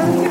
Thank you.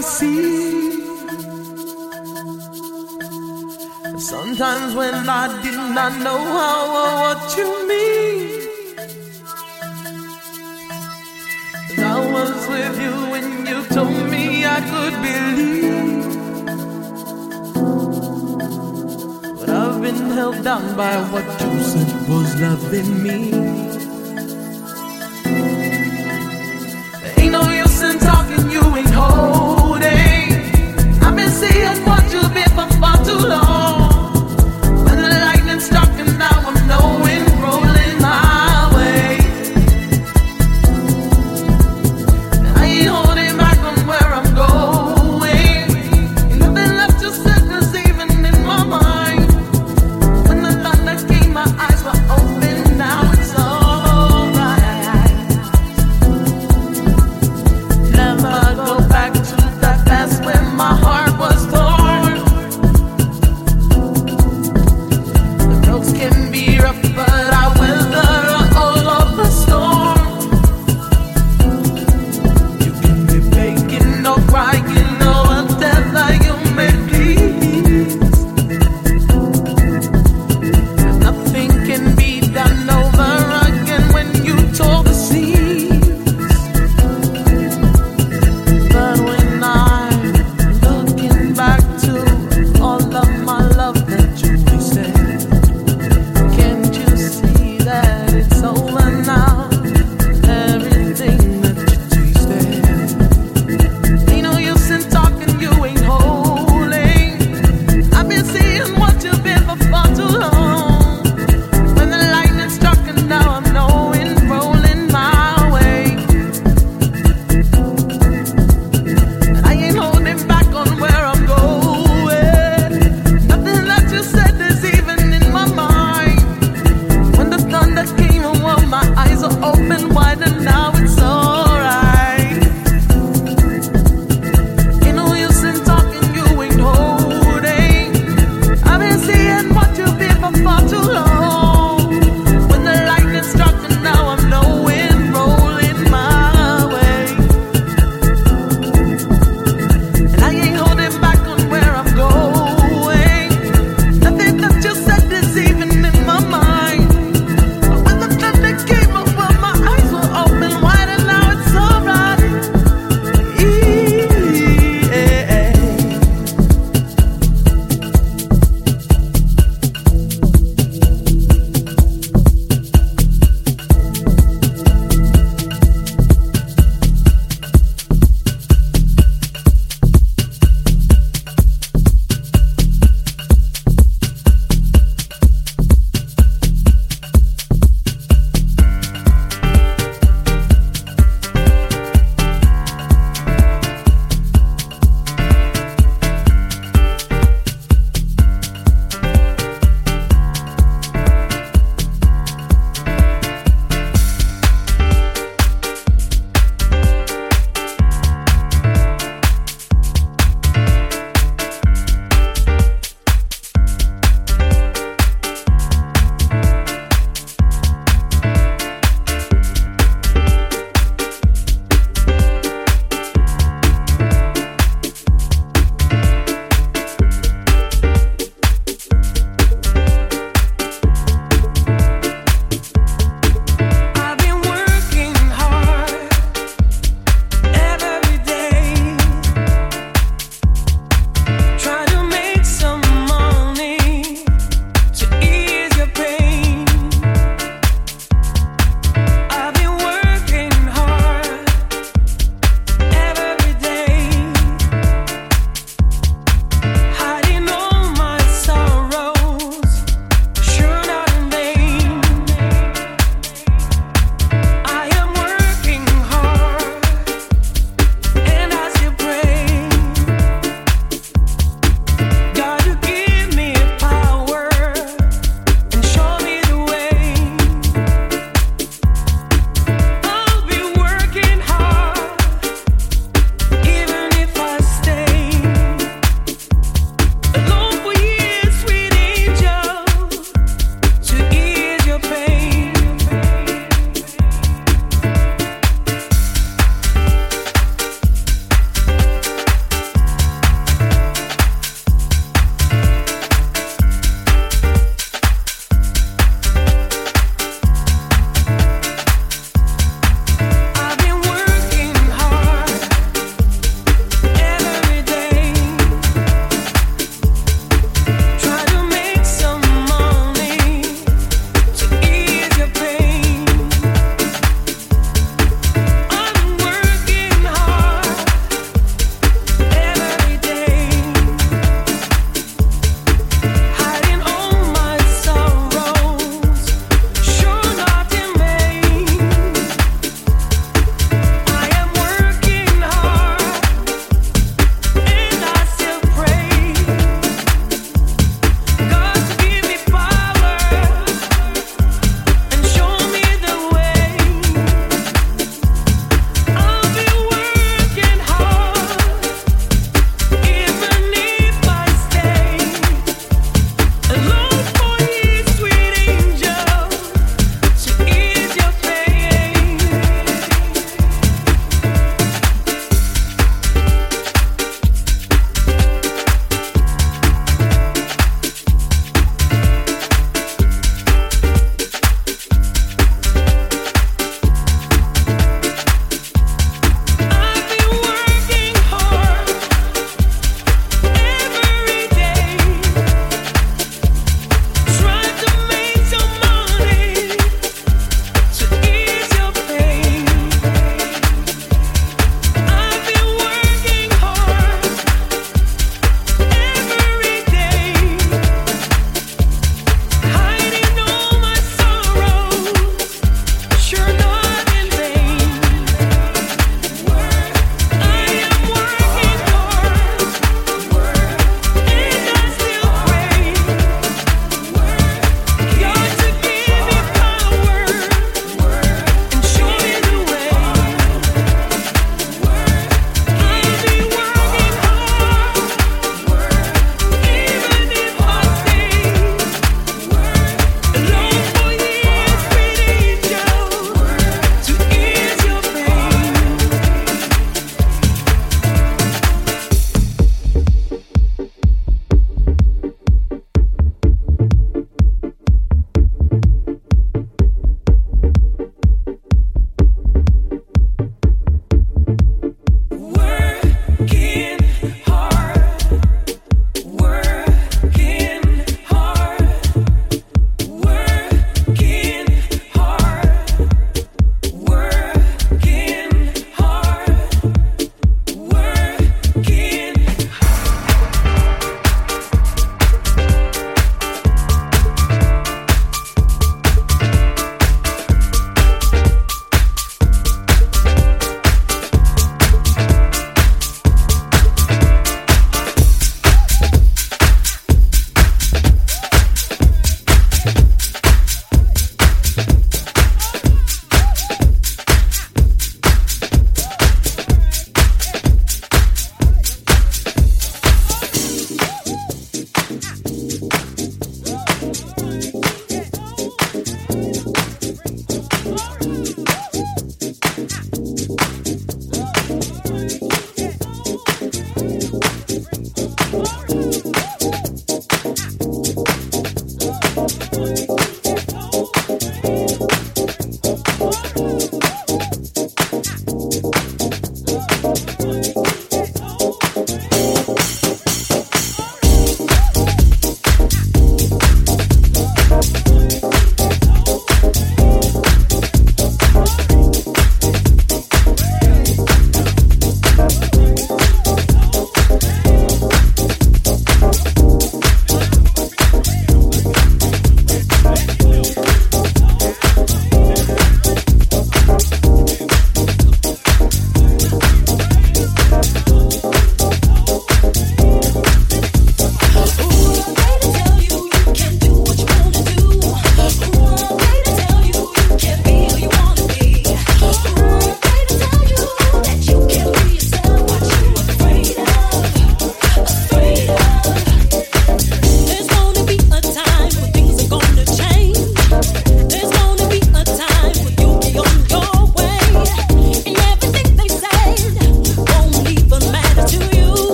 They seem. Sometimes when I did not know how or what you mean. I was with you when you told me I could believe. But I've been held down by what you said was love in me.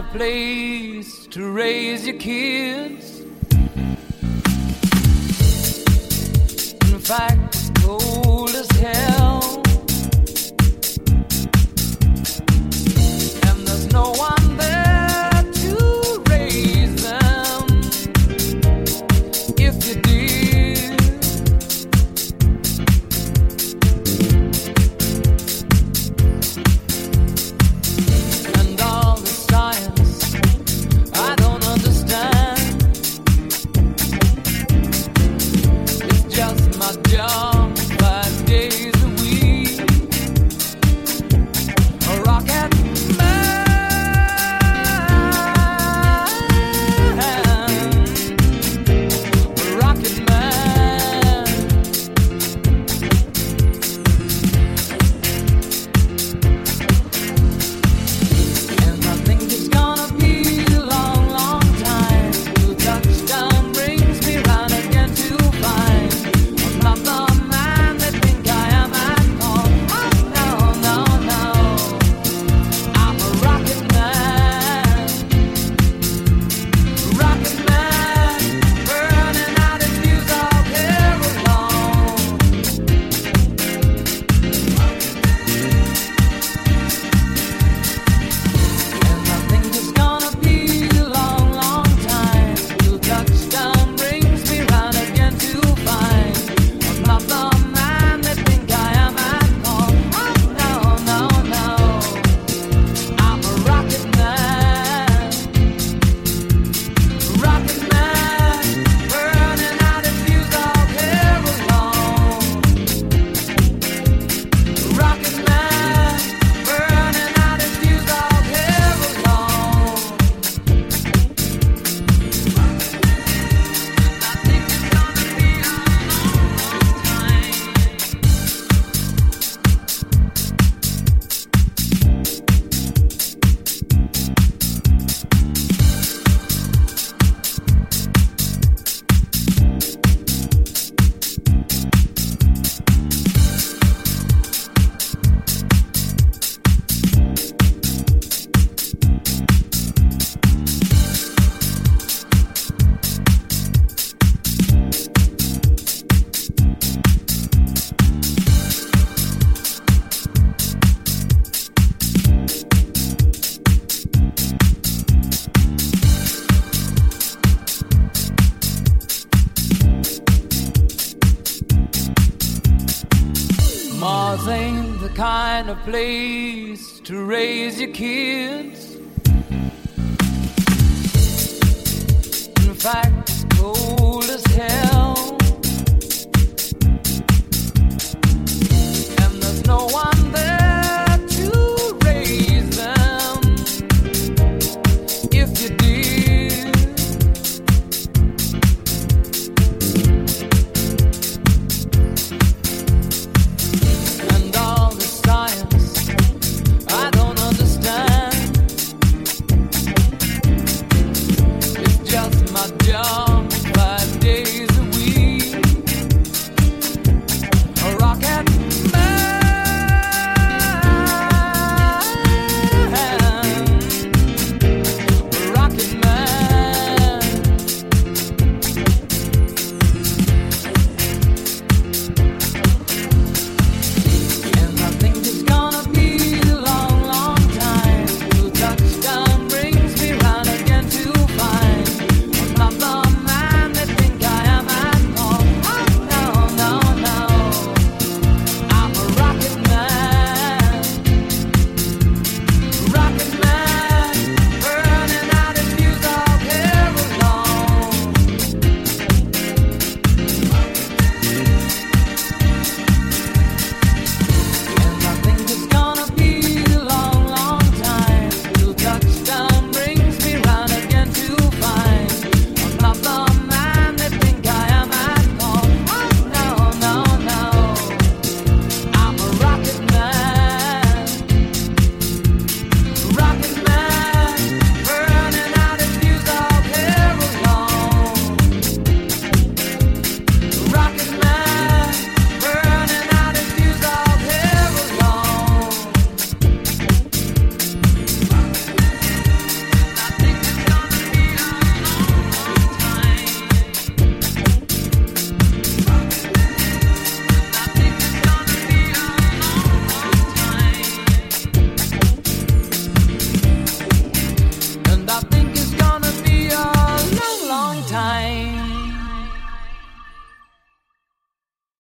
a place to raise your kids. a place to raise your kids.